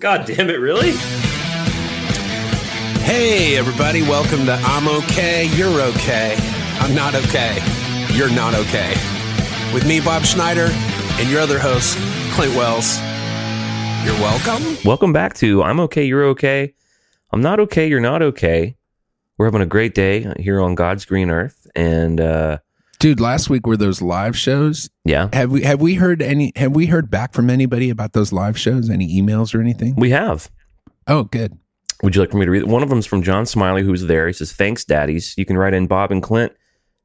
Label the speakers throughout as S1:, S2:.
S1: God damn it, really?
S2: Hey, everybody, welcome to I'm Okay, You're Okay. I'm not okay. You're not okay. With me, Bob Schneider, and your other host, Clint Wells. You're welcome.
S1: Welcome back to I'm okay, you're okay. I'm not okay, you're not okay. We're having a great day here on God's green earth, and uh,
S2: Dude, last week were those live shows.
S1: yeah,
S2: Have we have we heard any have we heard back from anybody about those live shows? Any emails or anything?
S1: we have.
S2: Oh, good.
S1: Would you like for me to read? One of them's from John Smiley, who's there. He says, Thanks, daddies. You can write in Bob and Clint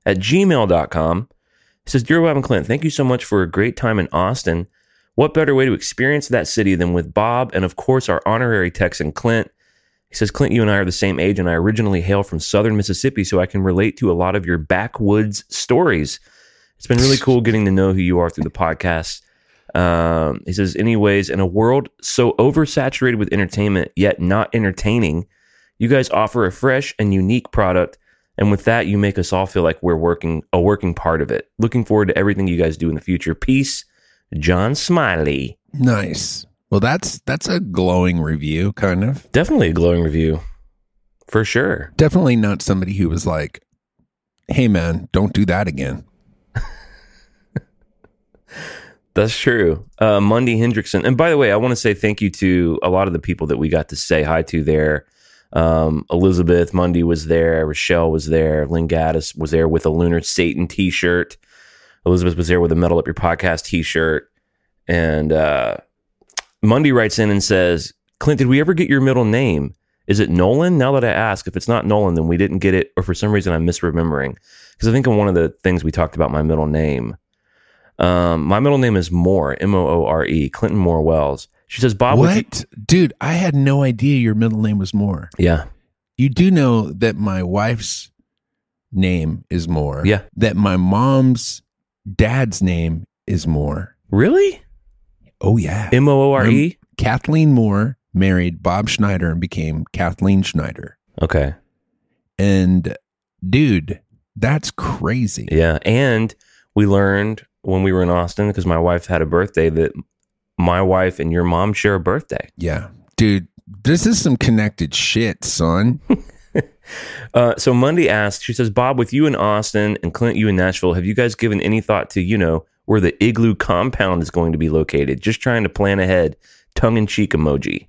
S1: at gmail.com. He says, Dear Bob and Clint, thank you so much for a great time in Austin. What better way to experience that city than with Bob and, of course, our honorary Texan, Clint? He says, Clint, you and I are the same age, and I originally hail from southern Mississippi, so I can relate to a lot of your backwoods stories. It's been really cool getting to know who you are through the podcast. Um, he says, anyways, in a world so oversaturated with entertainment, yet not entertaining, you guys offer a fresh and unique product. And with that, you make us all feel like we're working a working part of it. Looking forward to everything you guys do in the future. Peace, John Smiley.
S2: Nice. Well, that's that's a glowing review, kind of.
S1: Definitely a glowing review. For sure.
S2: Definitely not somebody who was like, "Hey, man, don't do that again."
S1: That's true. Uh, Mundy Hendrickson. And by the way, I want to say thank you to a lot of the people that we got to say hi to there. Um, Elizabeth Mundy was there. Rochelle was there. Lynn Gaddis was there with a Lunar Satan t shirt. Elizabeth was there with a Metal Up Your Podcast t shirt. And uh, Mundy writes in and says, Clint, did we ever get your middle name? Is it Nolan? Now that I ask, if it's not Nolan, then we didn't get it, or for some reason I'm misremembering. Because I think in one of the things we talked about my middle name. Um, my middle name is Moore, M O O R E, Clinton Moore Wells. She says, Bob, would you-
S2: what, dude? I had no idea your middle name was Moore.
S1: yeah,
S2: You do know that my wife's name is Moore.
S1: Yeah.
S2: That my mom's dad's name is Moore.
S1: really?
S2: Oh yeah.
S1: M O O R E?
S2: Kathleen Moore married Bob Schneider and became Kathleen Schneider.
S1: Okay.
S2: And dude, that's crazy.
S1: Yeah. And we learned when we were in Austin, because my wife had a birthday, that my wife and your mom share a birthday.
S2: Yeah. Dude, this is some connected shit, son.
S1: Uh, so Mundy asked, she says, Bob, with you in Austin and Clint, you in Nashville, have you guys given any thought to, you know, where the igloo compound is going to be located? Just trying to plan ahead. Tongue in cheek emoji.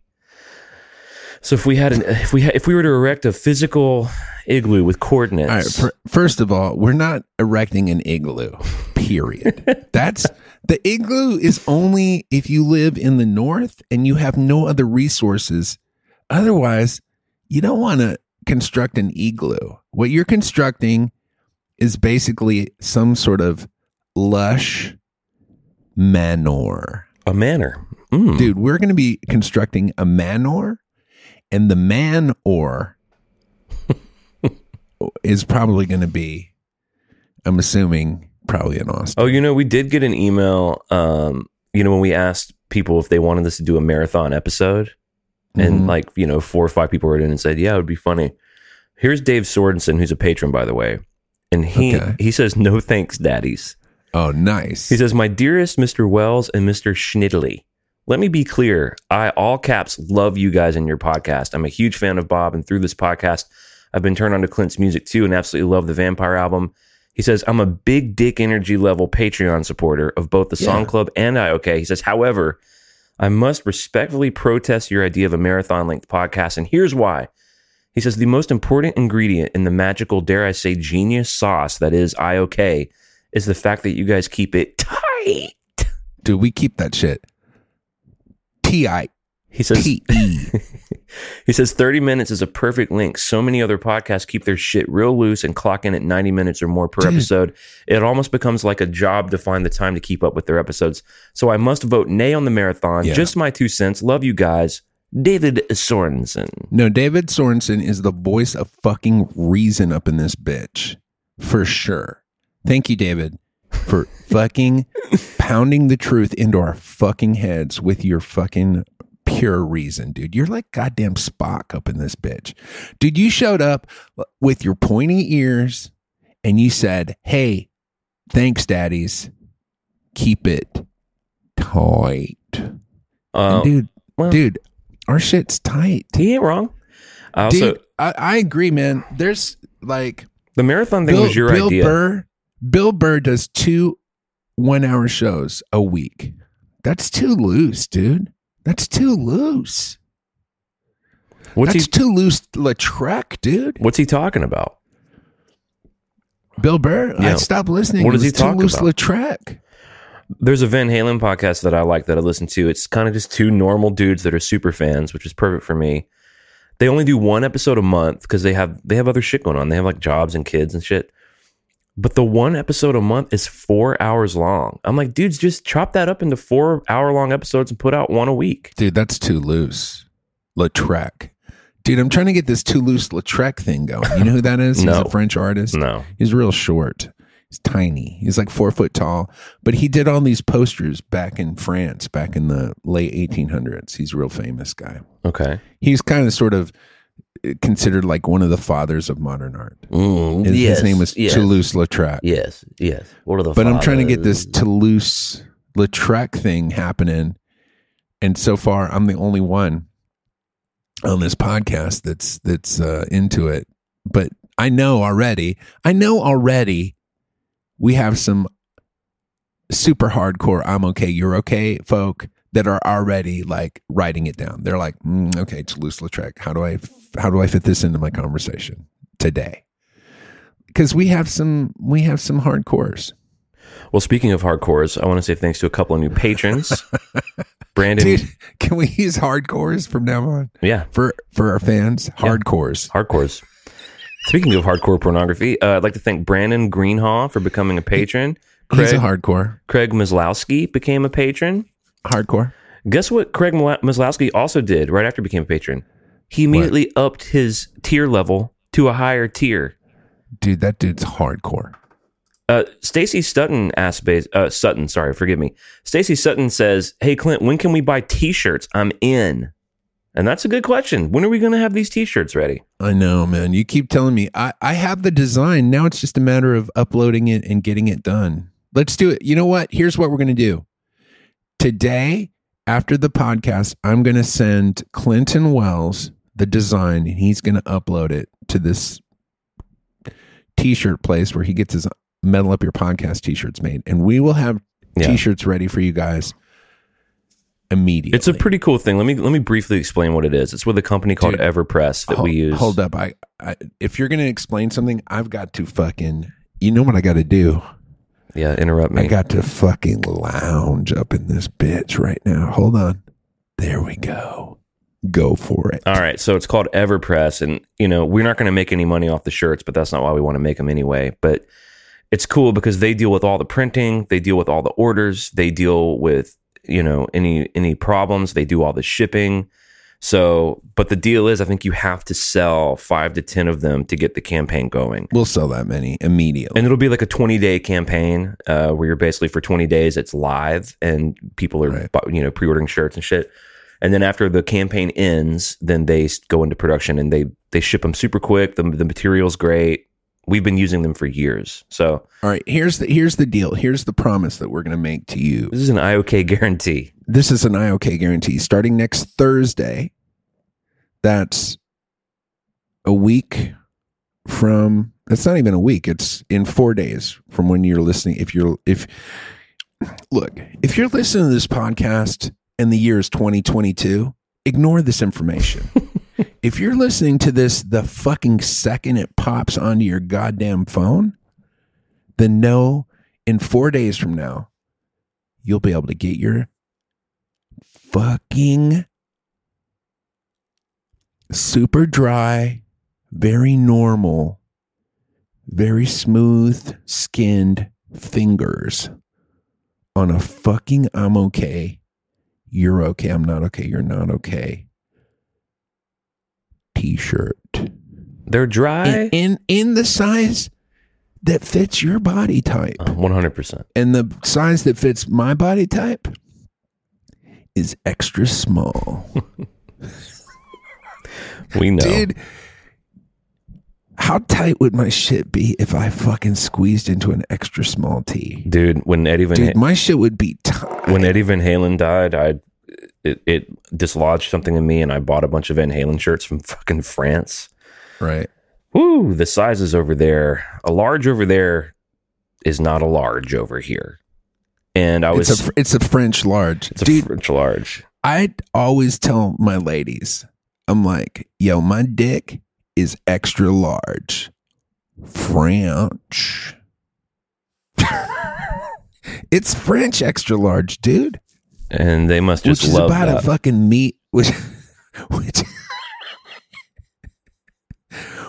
S1: So if we had an, if we had, if we were to erect a physical igloo with coordinates,
S2: All right. fir- first of all, we're not erecting an igloo, period. That's the igloo is only if you live in the north and you have no other resources. Otherwise, you don't want to construct an igloo. What you're constructing is basically some sort of lush manor.
S1: a manor. Mm.
S2: Dude, we're going to be constructing a manor, and the manor is probably going to be, I'm assuming, probably in Austin.
S1: Oh, you know, we did get an email. Um, you know, when we asked people if they wanted us to do a marathon episode, and
S2: Mhm.
S1: like you know, four or five people wrote in and said, "Yeah, it would be funny." Here's Dave Sorensen, who's a patron, by the way, and he
S2: Okay.
S1: he says, "No thanks, daddies."
S2: Oh, nice.
S1: He says, "My dearest Mr. Wells and Mr. Schnittely." Let me be clear. I, all caps, love you guys and your podcast. I'm a huge fan of Bob, and through this podcast, I've been turned on to Clint's music too and absolutely love the Vampire album. He says, I'm a big dick energy level Patreon supporter of both the Song Club and IOK. He says, however, I must respectfully protest your idea of a marathon length podcast, and here's why. He says, the most important ingredient in the magical, dare I say, genius sauce that is IOK is the fact that you guys keep it tight.
S2: Dude, we keep that shit. T I
S1: He says. He says 30 minutes is a perfect length. So many other podcasts keep their shit real loose and clock in at 90 minutes or more per
S2: Dude.
S1: episode. It almost becomes like a job to find the time to keep up with their episodes. So I must vote nay on the marathon.
S2: Yeah.
S1: Just my two cents. Love you guys. David Sorensen.
S2: No, David Sorensen is the voice of fucking reason up in this bitch. For sure. Thank you, David, for fucking pounding the truth into our fucking heads with your fucking pure reason, dude. You're like goddamn Spock up in this bitch. Dude, you showed up with your pointy ears and you said, Hey, thanks, daddies. Keep it tight. And um, dude,
S1: well-
S2: dude, Our shit's tight.
S1: He ain't wrong. I also,
S2: Dude, I, I agree, man. There's like
S1: the marathon thing
S2: Bill,
S1: was your
S2: Bill
S1: idea.
S2: Burr. Bill Burr does two one hour shows a week. That's too loose, dude. That's too loose.
S1: What's
S2: That's
S1: he?
S2: too loose, Lautrec, dude.
S1: What's he talking about?
S2: Bill Burr.
S1: Yeah.
S2: I stopped listening.
S1: What does he
S2: was too loose,
S1: about? There's a Van Halen podcast that I like that I listen to. It's kind of just two normal dudes that are super fans, which is perfect for me. They only do one episode a month because they have they have other shit going on. They have like jobs and kids and shit. But the one episode a month is four hours long. I'm like, dudes, just chop that up into four hour long episodes and put out one a week.
S2: Dude, that's too loose. Lautrec. Dude, I'm trying to get this too loose Lautrec thing going. You know who that is? He's a French artist.
S1: No,
S2: He's real short. He's tiny. He's like four foot tall. But he did all these posters back in France, back in the late 1800s. He's a real famous guy.
S1: okay.
S2: He's kind of sort of considered like one of the fathers of modern art.
S1: Mm,
S2: His,
S1: yes,
S2: his name was
S1: yes,
S2: Toulouse-Lautrec.
S1: Yes, yes. What are the?
S2: But I'm trying to get this? Toulouse-Lautrec thing happening. And so far, I'm the only one on this podcast that's that's uh, into it. But I know already. I know already. We have some super hardcore. I'm okay. You're okay, folk that are already like writing it down. They're like, mm, okay, Toulouse-Lautrec. How do I how do I fit this into my conversation today? Because we have some we have some hardcores.
S1: Well, speaking of hardcores, I want to say thanks to a couple of new patrons. Brandon,
S2: Dude, can we use hardcores from now on
S1: yeah,
S2: for for our fans? Hardcores.
S1: hardcores. Speaking of hardcore pornography, uh, I'd like to thank Brandon Greenhaw for becoming a patron.
S2: He's
S1: Craig,
S2: a hardcore.
S1: Craig Maslowski became a patron.
S2: Hardcore.
S1: Guess what Craig Maslowski also did right after he became a patron? He immediately upped his tier level to a higher tier.
S2: Dude, that dude's hardcore.
S1: Uh, Stacy Sutton asked, uh, Sutton, sorry, forgive me. Stacy Sutton says, Hey, Clint, when can we buy t shirts? I'm in. And that's a good question. When are we going to have these t shirts ready?
S2: I know, man. You keep telling me I, I have the design. Now it's just a matter of uploading it and getting it done. Let's do it. You know what? Here's what we're going to do. Today, after the podcast, I'm going to send Clinton Wells the design and he's going to upload it to this t shirt place where he gets his metal up your podcast t shirts made. And we will have
S1: Yeah.
S2: t shirts ready for you guys immediately.
S1: It's a pretty cool thing. Let me let me briefly explain what it is. It's with a company called
S2: Dude,
S1: Everpress that
S2: Hol-
S1: we use.
S2: Hold up. I, I if you're going to explain something, I've got to fucking you know what I got to do?
S1: Yeah, interrupt me.
S2: I got to fucking lounge up in this bitch right now. Hold on. There we go. Go for it.
S1: All right, so it's called Everpress, and you know we're not going to make any money off the shirts, but that's not why we want to make them anyway. But it's cool because they deal with all the printing, they deal with all the orders, they deal with you know any any problems, they do all the shipping. So, but the deal is, I think you have to sell five to ten of them to get the campaign going,
S2: We'll sell that many immediately.
S1: and it'll be like a twenty day campaign uh, where you're basically for twenty days it's live, and people are
S2: Right.
S1: you know pre ordering shirts and shit. And then after the campaign ends, then they go into production and they they ship them super quick. The the material's great. We've been using them for years. So
S2: All right, here's the here's the deal. Here's the promise that we're going to make to you.
S1: this is an IOK guarantee.
S2: This is an IOK guarantee starting next Thursday. That's a week from that's not even a week. It's in 4 days from when you're listening if you're if look, if you're listening to this podcast and the year is 2022, ignore this information. if you're listening to this the fucking second it pops onto your goddamn phone, then know in 4 days from now you'll be able to get your fucking super dry, very normal, very smooth skinned fingers on a fucking I'm okay, you're okay, I'm not okay, you're not okay t shirt.
S1: They're dry.
S2: In, in in the size that fits your body type.
S1: Uh, one hundred percent.
S2: And the size that fits my body type is extra small.
S1: We know.
S2: Dude, how tight would my shit be if I fucking squeezed into an extra small tee?
S1: Dude, when Eddie Van
S2: Dude, my shit would be tight.
S1: when Eddie Van Halen died, I it, it dislodged something in me, and I bought a bunch of Van Halen shirts from fucking France.
S2: Right.
S1: Woo, the sizes over there, a large over there is not a large over here. And I was,
S2: It's a it's a French large.
S1: it's a
S2: Dude,
S1: French large.
S2: I always tell my ladies, I'm like, yo, my dick is extra large. French. it's French extra large, dude.
S1: And they must just
S2: which is
S1: love
S2: about
S1: that.
S2: a fucking meat which which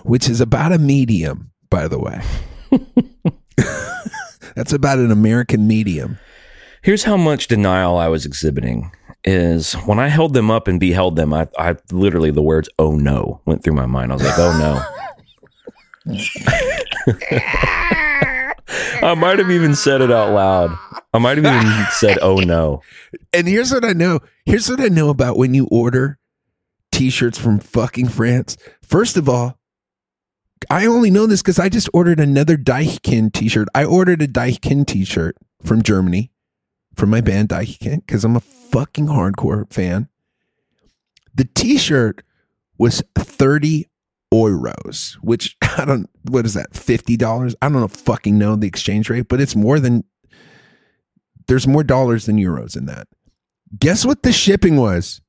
S2: which is about a medium, by the way. That's about an American medium.
S1: Here's how much denial I was exhibiting is when I held them up and beheld them, I, I literally the words "oh no" went through my mind. I was like, "Oh no." I might have even said it out loud. I might have even said "oh no."
S2: And here's what I know. Here's what I know about when you order t-shirts from fucking France. First of all, I only know this because I just ordered another Deichkind t-shirt. I ordered a Deichkind t-shirt from Germany from my band Deichkind because I'm a fucking hardcore fan. The t-shirt was 30 euros, which I don't what is that, $50? I don't know fucking know the exchange rate, but it's more than there's more dollars than euros in that. Guess what the shipping was?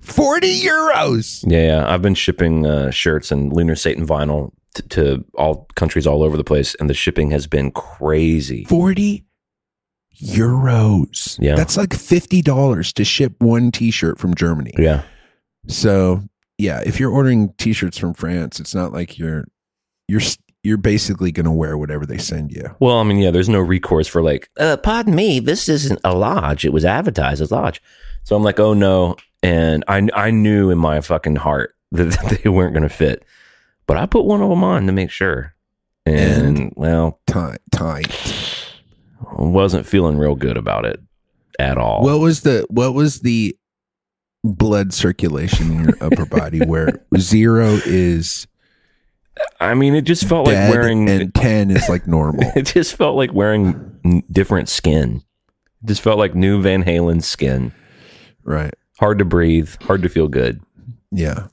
S2: 40 euros.
S1: Yeah, yeah. I've been shipping uh, shirts and Lunar Satan vinyl t- to all countries all over the place, and the shipping has been crazy.
S2: 40 euros.
S1: Yeah.
S2: That's like $50 to ship one t-shirt from Germany.
S1: Yeah,
S2: So, yeah, if you're ordering t-shirts from France, it's not like you're you're you're basically going to wear whatever they send you.
S1: Well, I mean, yeah, there's no recourse for like, uh, pardon me, this isn't a lodge. It was advertised as lodge. So I'm like, oh no. And I, I knew in my fucking heart that they weren't going to fit, but I put one of them on to make sure. And, well,
S2: Tight, tight.
S1: Wasn't feeling real good about it at all.
S2: What was the what was the blood circulation in your upper body where 0 is
S1: I mean, it just felt like wearing,
S2: and 10 is like normal.
S1: it just felt like wearing different skin. It just felt like new Van Halen skin.
S2: right.
S1: Hard to breathe, hard to feel good.
S2: Yeah.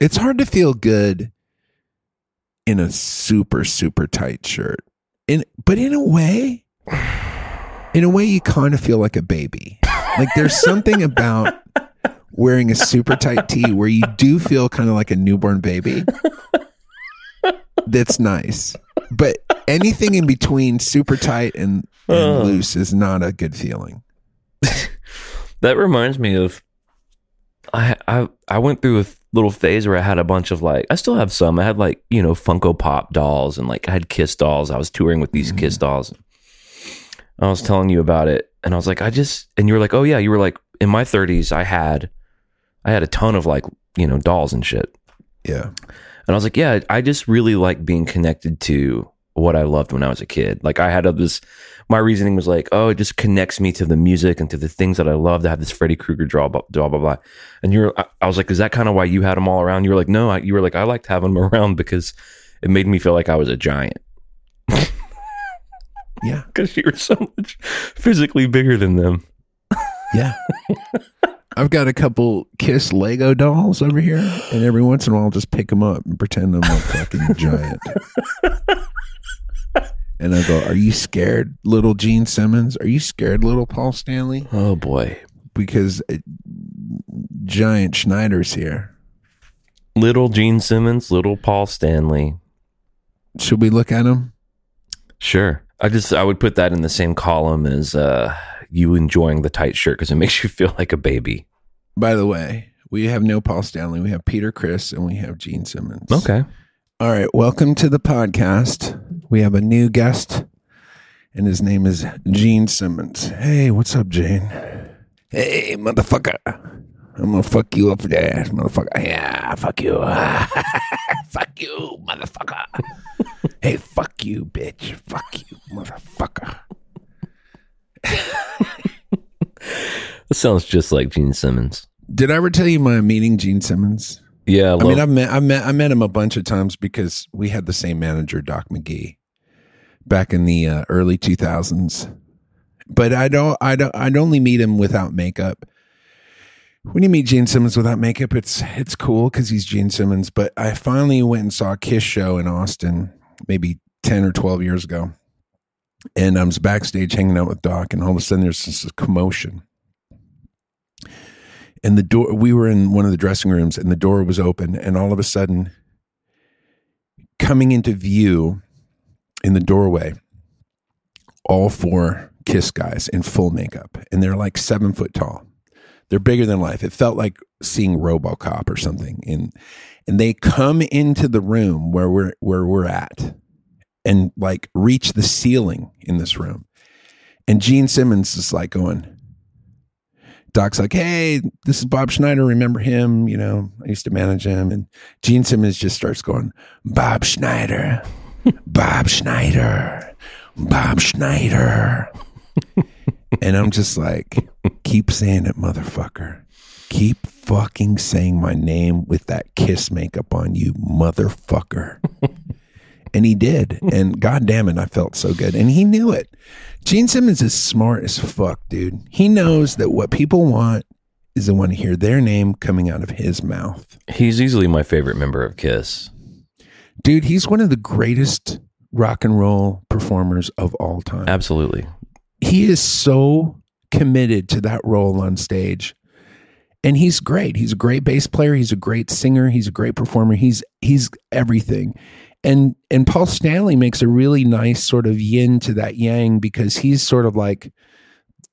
S2: It's hard to feel good in a super, super tight shirt. In but in a way, in a way you kind of feel like a baby. Like there's something about wearing a super tight tee where you do feel kind of like a newborn baby. That's nice. But anything in between super tight and, and
S1: Oh.
S2: loose is not a good feeling.
S1: That reminds me of I I I went through a little phase where I had a bunch of like I still have some. I had like, you know, Funko Pop dolls and like I had Kiss dolls. I was touring with these Kiss mm-hmm. dolls. I was telling you about it and I was like, I just and you were like, "Oh yeah, you were like in my 30s I had I had a ton of like, you know, dolls and shit."
S2: Yeah.
S1: And I was like, yeah, I just really like being connected to what I loved when I was a kid. Like I had this, my reasoning was like, oh, it just connects me to the music and to the things that I love to have this Freddy Krueger draw, blah, blah, blah, blah. And you're, I, I was like, is that kind of why you had them all around? You were like, no, I, you were like, I liked having them around because it made me feel like I was a giant
S2: Yeah.
S1: because you were so much physically bigger than them.
S2: Yeah. I've got a couple Kiss Lego dolls over here, and every once in a while I'll just pick them up and pretend I'm a fucking giant. And I go, Are you scared, little Gene Simmons? Are you scared, little Paul Stanley?
S1: Oh boy.
S2: Because uh, Giant Schneider's here.
S1: Little Gene Simmons, little Paul Stanley.
S2: Should we look at him?
S1: Sure. I just I would put that in the same column as uh you enjoying the tight shirt because it makes you feel like a baby.
S2: By the way, we have no Paul Stanley. We have Peter Criss and we have Gene Simmons.
S1: Okay.
S2: All right, welcome to the podcast. We have a new guest, and his name is Gene Simmons. Hey, what's up, Gene? Hey, motherfucker. I'm gonna fuck you up there, motherfucker. Yeah, fuck you. fuck you, motherfucker. hey, fuck you, bitch. Fuck you, motherfucker.
S1: That sounds just like Gene Simmons.
S2: Did I ever tell you my meeting Gene Simmons?
S1: Yeah,
S2: I mean, I've met, I met, I met him a bunch of times because we had the same manager, Doc McGhee, back in the uh, early 2000s. but I don't. I don't. I'd only meet him without makeup. When you meet Gene Simmons without makeup, it's it's cool because he's Gene Simmons. But I finally went and saw a Kiss show in Austin, maybe ten or twelve years ago, and I was backstage hanging out with Doc, and all of a sudden there's this commotion, and the door. We were in one of the dressing rooms, and the door was open, and all of a sudden, coming into view in the doorway, all four Kiss guys in full makeup, and they're like seven foot tall. They're bigger than life. It felt like seeing RoboCop or something. And and they come into the room where we're where we're at, and like reach the ceiling in this room. And Gene Simmons is like going. Doc's like, hey, this is Bob Schneider. Remember him? You know, I used to manage him. And Gene Simmons just starts going, Bob Schneider, Bob Schneider, Bob Schneider. and I'm just like, keep saying it, motherfucker. Keep fucking saying my name with that kiss makeup on you, motherfucker. and he did. Hmm. And god damn it, I felt so good. And he knew it. Gene Simmons is smart as fuck, dude. He knows that what people want is they want to hear their name coming out of his mouth.
S1: He's easily my favorite member of Kiss.
S2: Dude, he's one of the greatest rock and roll performers of all time.
S1: Absolutely.
S2: He is so committed to that role on stage. And he's great. He's a great bass player, he's a great singer, he's a great performer. He's he's everything. And and Paul Stanley makes a really nice sort of yin to that yang because he's sort of like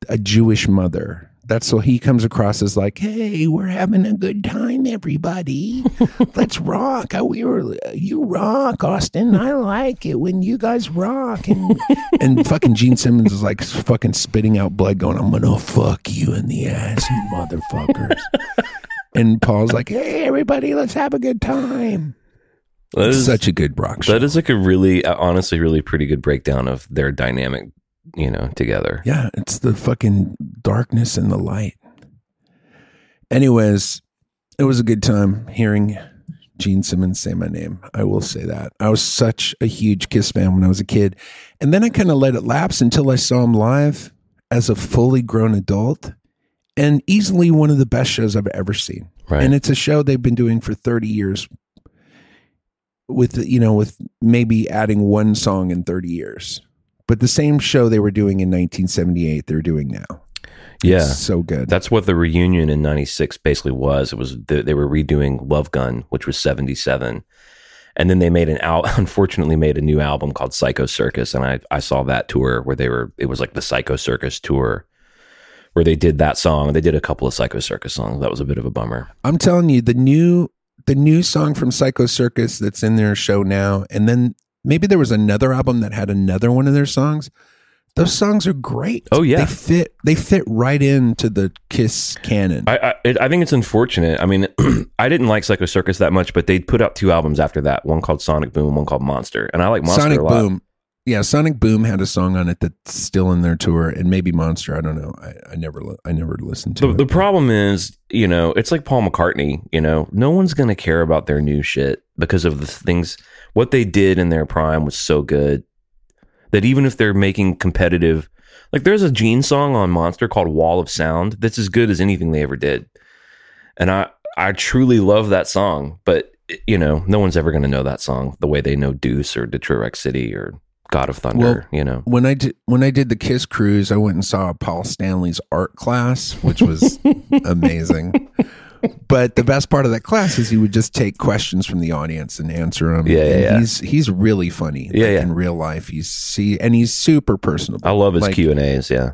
S2: a Jewish mother. That's so he comes across as like, "Hey, we're having a good time, everybody. Let's rock. Uh, we were uh, you rock, Austin. I like it when you guys rock." And and fucking Gene Simmons is like fucking spitting out blood, going, "I'm gonna fuck you in the ass, you motherfuckers." and Paul's like, "Hey, everybody, let's have a good time."
S1: That is,
S2: Such a good rock show.
S1: that is like a really, uh, honestly, really pretty good breakdown of their dynamic, you know, together.
S2: Yeah, it's the fucking darkness and the light. Anyways, it was a good time hearing Gene Simmons say my name. I will say that. I was such a huge Kiss fan when I was a kid. And then I kind of let it lapse until I saw him live as a fully grown adult and easily one of the best shows I've ever seen.
S1: Right.
S2: And it's a show they've been doing for 30 years with you know with maybe adding one song in 30 years. But the same show they were doing in 1978 they're doing now.
S1: yeah.
S2: It's so good.
S1: That's what the reunion in 96 basically was. It was, they, they were redoing Love Gun, which was 77. And then they made an al- unfortunately made a new album called Psycho Circus. And I, I saw that tour where they were, it was like the Psycho Circus tour where they did that song. And they did a couple of Psycho Circus songs. That was a bit of a bummer.
S2: I'm telling you, the new the new song from Psycho Circus that's in their show now, and then maybe there was another album that had another one of their songs. Those songs are great.
S1: Oh, yeah.
S2: they fit. They fit right into the Kiss canon.
S1: I I, it, I think it's unfortunate. I mean, I didn't like Psycho Circus that much, but they put out two albums after that. One called Sonic Boom, one called Monster, and I like Monster
S2: Sonic
S1: a lot.
S2: Boom. Yeah, Sonic Boom had a song on it that's still in their tour, and maybe Monster. I don't know. I, I never, li- I never listened to
S1: The,
S2: it.
S1: the problem is, you know, it's like Paul McCartney. You know, no one's gonna care about their new shit because of the things. What they did in their prime was so good that even if they're making competitive, like there's a Gene song on Monster called "Wall of Sound" that's as good as anything they ever did, and I I truly love that song. But you know, no one's ever gonna know that song the way they know Deuce or Detroit City or God of Thunder. you know,
S2: when I did when I did the Kiss cruise, I went and saw Paul Stanley's art class, which was amazing. But the best part of that class is he would just take questions from the audience and answer them.
S1: Yeah, yeah, yeah.
S2: He's he's really funny.
S1: Yeah,
S2: like,
S1: yeah.
S2: In real life, he's see, and he's super personable.
S1: I love his Q and A's. Yeah.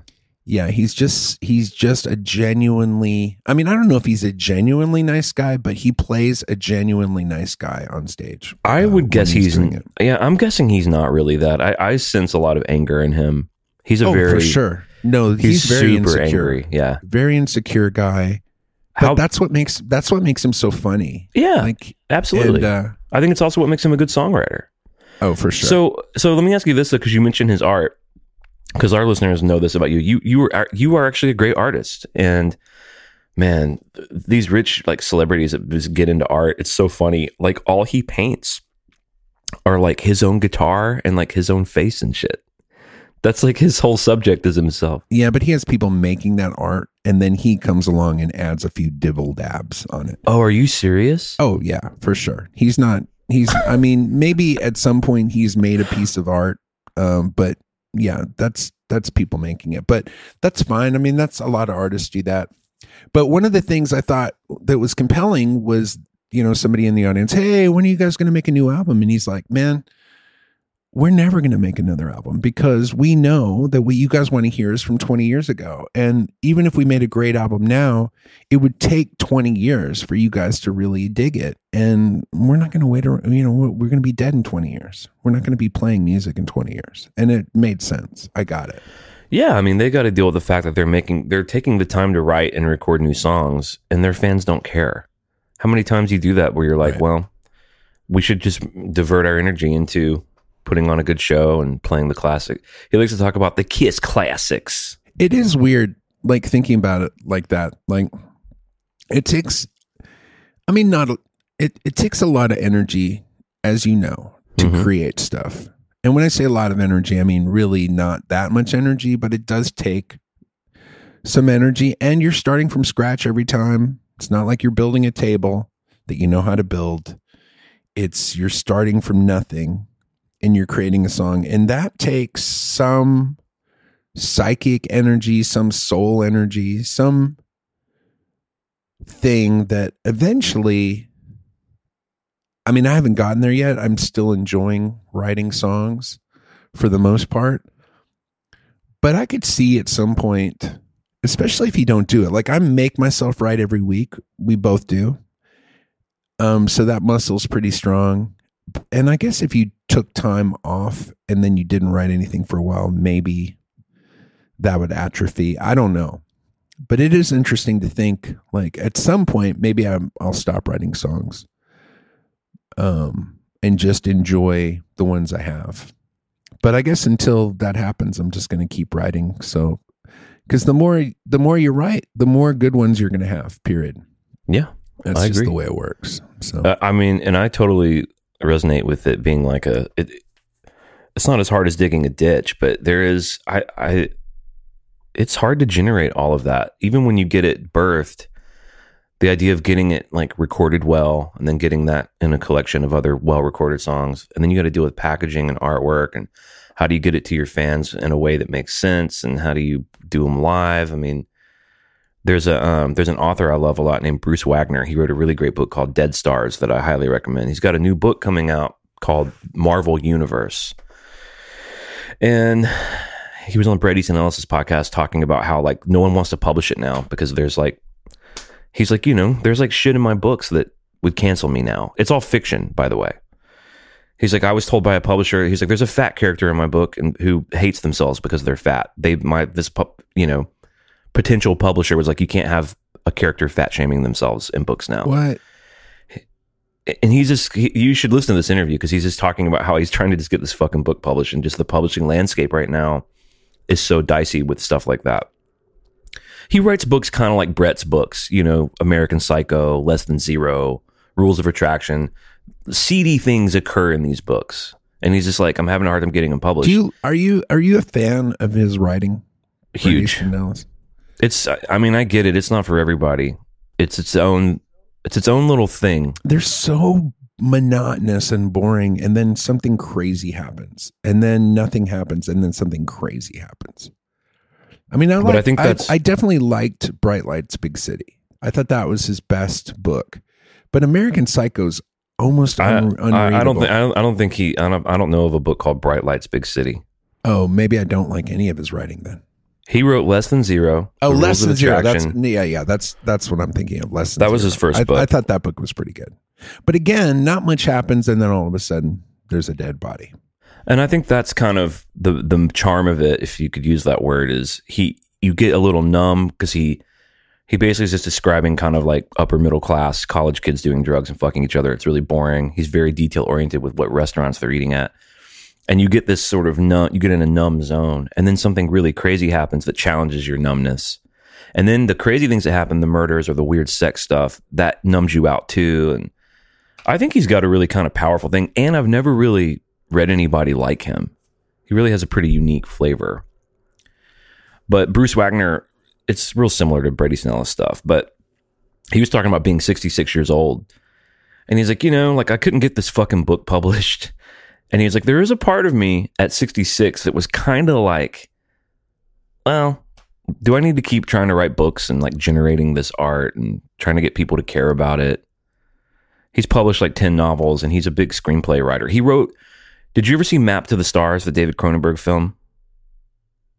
S2: Yeah, he's just he's just a genuinely. I mean, I don't know if he's a genuinely nice guy, but he plays a genuinely nice guy on stage.
S1: I
S2: uh,
S1: would guess he's,
S2: it.
S1: yeah. I'm guessing he's not really that. I, I sense a lot of anger in him. He's a
S2: Oh,
S1: very
S2: for sure. No,
S1: He's,
S2: he's, very
S1: super
S2: insecure.
S1: angry. Yeah.
S2: Very insecure guy. But
S1: How?
S2: that's what makes that's what makes him so funny.
S1: yeah.
S2: Like
S1: absolutely.
S2: and, uh,
S1: I think it's also what makes him a good songwriter.
S2: oh, for sure.
S1: So so let me ask you this though, because you mentioned his art because our listeners know this about you. You you are you are actually a great artist and man these rich like celebrities that just get into art it's so funny like all he paints are like his own guitar and like his own face and shit That's like his whole subject is himself.
S2: Yeah, but he has people making that art, and then he comes along and adds a few dibble dabs on it.
S1: Oh, are you serious?
S2: Oh yeah, for sure. He's not. He's. I mean, maybe at some point he's made a piece of art, um, but yeah, that's that's people making it. But that's fine. I mean, that's a lot of artists do that. But one of the things I thought that was compelling was, you know, somebody in the audience, hey, when are you guys going to make a new album? And he's like, man, we're never going to make another album because we know that what you guys want to hear is from 20 years ago. And even if we made a great album now, it would take 20 years for you guys to really dig it. And we're not going to wait, around, you know, we're, going to be dead in 20 years. We're not going to be playing music in 20 years. And it made sense. I got it.
S1: Yeah, I mean, they got to deal with the fact that they're making, they're taking the time to write and record new songs, and their fans don't care. How many times you do that where you're like,
S2: Right.
S1: well, we should just divert our energy into putting on a good show and playing the classic. He likes to talk about the Kiss classics.
S2: it is weird like thinking about it like that like it takes i mean not a- it it takes a lot of energy as you know to
S1: Mhm.
S2: create stuff and when i say a lot of energy i mean really not that much energy but it does take some energy and you're starting from scratch every time it's not like you're building a table that you know how to build it's you're starting from nothing and you're creating a song and that takes some psychic energy, some soul energy, some thing that eventually I mean, I haven't gotten there yet. I'm still enjoying writing songs for the most part. But I could see at some point, especially if you don't do it. Like I make myself write every week. We both do. Um, so that muscle's pretty strong. And I guess if you took time off and then you didn't write anything for a while, maybe that would atrophy. I don't know. But it is interesting to think like at some point maybe I'm, I'll stop writing songs um and just enjoy the ones I have. But I guess until that happens I'm just going to keep writing. So cuz the more the more you write, the more good ones you're going to have, period.
S1: Yeah.
S2: That's
S1: I
S2: just
S1: agree.
S2: the way it works. So
S1: Uh, I mean, and I totally resonate with it being like a. It, it's not as hard as digging a ditch, but there is. I. I. It's hard to generate all of that, even when you get it birthed. The idea of getting it like recorded well, and then getting that in a collection of other well-recorded songs, and then you got to deal with packaging and artwork, and how do you get it to your fans in a way that makes sense, and how do you do them live? I mean, there's a um, there's an author I love a lot named Bruce Wagner. He wrote a really great book called Dead Stars that I highly recommend. He's got a new book coming out called Marvel Universe, and he was on Bret Easton Ellis's podcast talking about how like no one wants to publish it now because there's like he's like you know there's like shit in my books that would cancel me now. It's all fiction, by the way. He's like, I was told by a publisher. He's like, there's a fat character in my book and who hates themselves because they're fat. They my this you know potential publisher was like, you can't have a character fat shaming themselves in books now.
S2: what
S1: And he's just, he, you should listen to this interview because he's just talking about how he's trying to just get this fucking book published and just the publishing landscape right now is so dicey with stuff like that. He writes books kind of like Bret's books, you know, American Psycho, Less Than Zero, Rules of Attraction. Seedy things occur in these books. And he's just like, I'm having a hard time getting them published.
S2: do you are you are you a fan of his writing?
S1: Huge. It's, I mean, I get it. It's not for everybody. It's its own, it's its own little thing.
S2: they're so monotonous and boring and then something crazy happens and then nothing happens and then something crazy happens i mean i like,
S1: But I think that's-
S2: I, definitely liked bright lights big city i thought that was his best book but american psycho's almost
S1: I,
S2: un-
S1: I, I don't think I don't, I don't think he I don't, I don't know of a book called Bright Lights Big City.
S2: oh maybe i don't like any of his writing then
S1: He wrote Less Than Zero.
S2: oh less than zero that's yeah yeah that's that's what i'm thinking of less than
S1: That was
S2: Zero.
S1: his first
S2: I,
S1: book.
S2: I thought that book was pretty good but again not much happens and then all of a sudden there's a dead body
S1: And I think that's kind of the the charm of it, if you could use that word, is he you get a little numb because he he basically is just describing kind of like upper middle class college kids doing drugs and fucking each other. It's really boring. He's very detail oriented with what restaurants they're eating at. And you get this sort of numb, you get in a numb zone, and then something really crazy happens that challenges your numbness. And then the crazy things that happen, the murders or the weird sex stuff, that numbs you out too. And I think he's got a really kind of powerful thing. And I've never really read anybody like him. He really has a pretty unique flavor. But Bruce Wagner, it's real similar to Brady Snell stuff. But he was talking about being 66 years old. And he's like, you know, like I couldn't get this fucking book published. And he's like, there is a part of me at 66 that was kind of like, well, do I need to keep trying to write books and like generating this art and trying to get people to care about it? He's published like 10 novels and he's a big screenplay writer. He wrote, did you ever see Map to the Stars, the David Cronenberg film?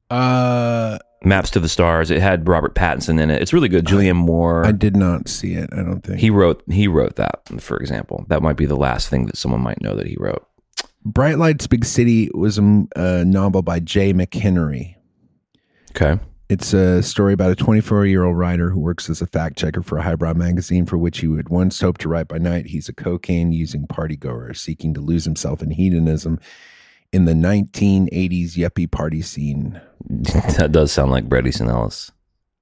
S2: Uh,
S1: Maps to the Stars. It had Robert Pattinson in it. It's really good. Julianne Moore.
S2: I did not see it. I don't think.
S1: he wrote he wrote that, for example. That might be the last thing that someone might know that he wrote.
S2: Bright Lights, Big City was a, a novel by Jay McInerney.
S1: Okay.
S2: It's a story about a 24 year old writer who works as a fact checker for a highbrow magazine for which he would once hope to write by night. He's a cocaine using party goer seeking to lose himself in hedonism in the 1980s yuppie party scene.
S1: that does sound like Brady Ellis.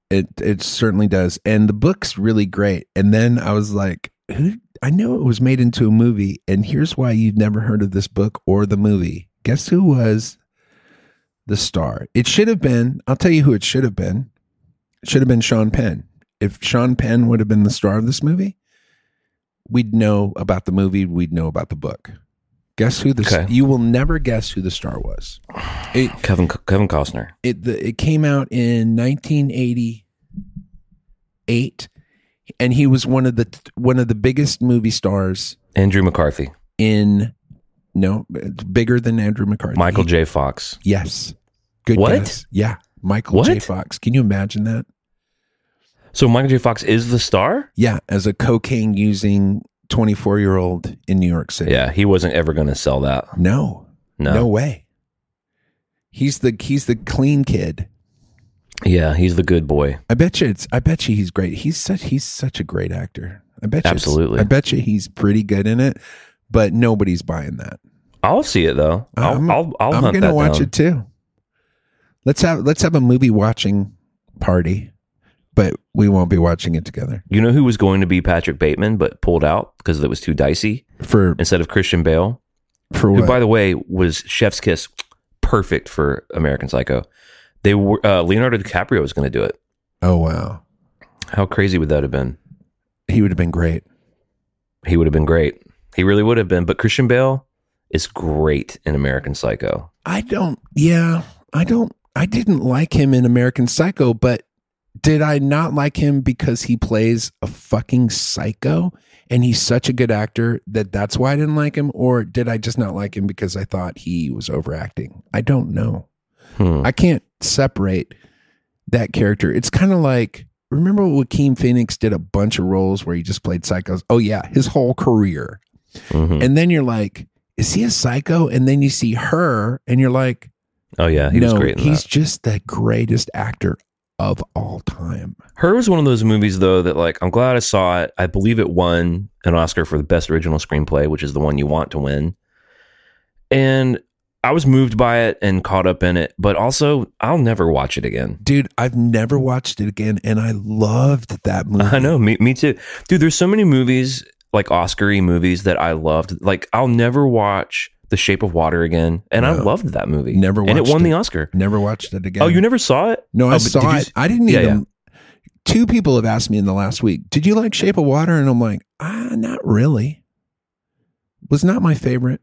S2: It it certainly does, and the book's really great. And then I was like, "Who? I know it was made into a movie, and here's why you've never heard of this book or the movie. Guess who was the star? It should have been. I'll tell you who it should have been. It should have been Sean Penn. If Sean Penn would have been the star of this movie, we'd know about the movie. We'd know about the book. Guess who the?
S1: Okay.
S2: You will never guess who the star was. It,
S1: Kevin Kevin Costner.
S2: it the, it came out in 1988 and he was one of the one of the biggest movie stars
S1: Andrew McCarthy.
S2: in no bigger than Andrew McCarthy.
S1: Michael J. Fox.
S2: Yes. Good
S1: What?
S2: guess. Yeah. Michael J. Fox. Can you imagine that?
S1: So Michael J. Fox is the star?
S2: Yeah, as a cocaine using 24 year old in New York City.
S1: Yeah, he wasn't ever going to sell that.
S2: No.
S1: No.
S2: No way. He's the he's the clean kid.
S1: Yeah, he's the good boy.
S2: I bet you it's. I bet you he's great. He's such. He's such a great actor. I bet you.
S1: Absolutely.
S2: I bet you he's pretty good in it, but nobody's buying that.
S1: I'll see it though. I'll
S2: I'm-
S1: I'll, I'll
S2: I'm gonna watch
S1: down.
S2: it too. Let's have let's have a movie watching party, but we won't be watching it together.
S1: You know who was going to be Patrick Bateman but pulled out because it was too dicey
S2: For
S1: instead of Christian Bale,
S2: for
S1: who
S2: what?
S1: by the way was Chef's Kiss, perfect for American Psycho. They were uh, Leonardo DiCaprio was going to do it.
S2: oh wow,
S1: How crazy would that have been?
S2: he would have been great.
S1: He would have been great. He really would have been. But Christian Bale is great in American Psycho.
S2: I don't. Yeah, I don't. I didn't like him in American Psycho, but did I not like him because he plays a fucking psycho and he's such a good actor that that's why I didn't like him, or did I just not like him because I thought he was overacting? I don't know.
S1: Hmm.
S2: I can't separate that character. It's kind of like remember when Joaquin Phoenix did a bunch of roles where he just played psychos. Oh yeah, his whole career.
S1: Mhm.
S2: And then you're like, is he a psycho? And then you see her, and you're like,
S1: Oh yeah, he
S2: no,
S1: was great in
S2: he's
S1: that.
S2: just the greatest actor of all time.
S1: Her was one of those movies though that like I'm glad I saw it. I believe it won an Oscar for the best original screenplay, which is the one you want to win. And I was moved by it and caught up in it, but also I'll never watch it again.
S2: Dude, I've never watched it again, and I loved that movie.
S1: I know, me, me too. Dude, there's so many movies like Oscar-y movies that I loved. Like I'll never watch The Shape of Water again, and I loved that movie.
S2: Never
S1: and it
S2: watched
S1: won
S2: it.
S1: the Oscar.
S2: Never watched it again.
S1: Oh, you never saw it?
S2: No,
S1: Oh,
S2: I
S1: but
S2: saw
S1: you
S2: it.
S1: s-
S2: I didn't
S1: Yeah,
S2: even. Two people have asked me in the last week, "Did you like Shape of Water?" And I'm like, "Ah, not really. Was not my favorite."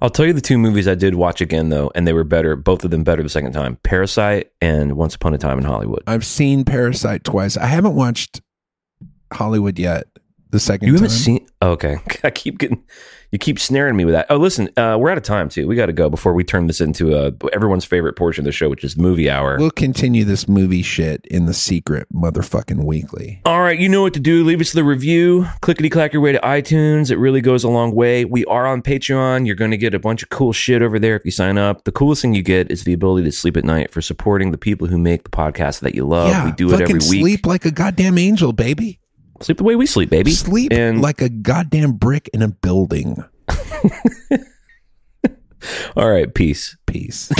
S1: I'll tell you the two movies I did watch again though, and they were better. Both of them better the second time: Parasite and Once Upon a Time in Hollywood.
S2: I've seen Parasite twice. I haven't watched Hollywood yet. The second
S1: You haven't
S2: time.
S1: seen? Oh, okay, I keep getting, you keep snaring me with that. Oh, listen, uh, we're out of time too. We got to go before we turn this into uh, everyone's favorite portion of the show, which is movie hour.
S2: We'll continue this movie shit in the secret motherfucking weekly.
S1: All right, you know what to do. Leave us the review. Clickety clack your way to iTunes. It really goes a long way. We are on Patreon. You're going to get a bunch of cool shit over there if you sign up. The coolest thing you get is the ability to sleep at night for supporting the people who make the podcast that you love.
S2: yeah,
S1: we do it every week.
S2: sleep like a goddamn angel, baby.
S1: Sleep the way we sleep, baby.
S2: Sleep
S1: And
S2: like a goddamn brick in a building.
S1: all right, peace.
S2: Peace.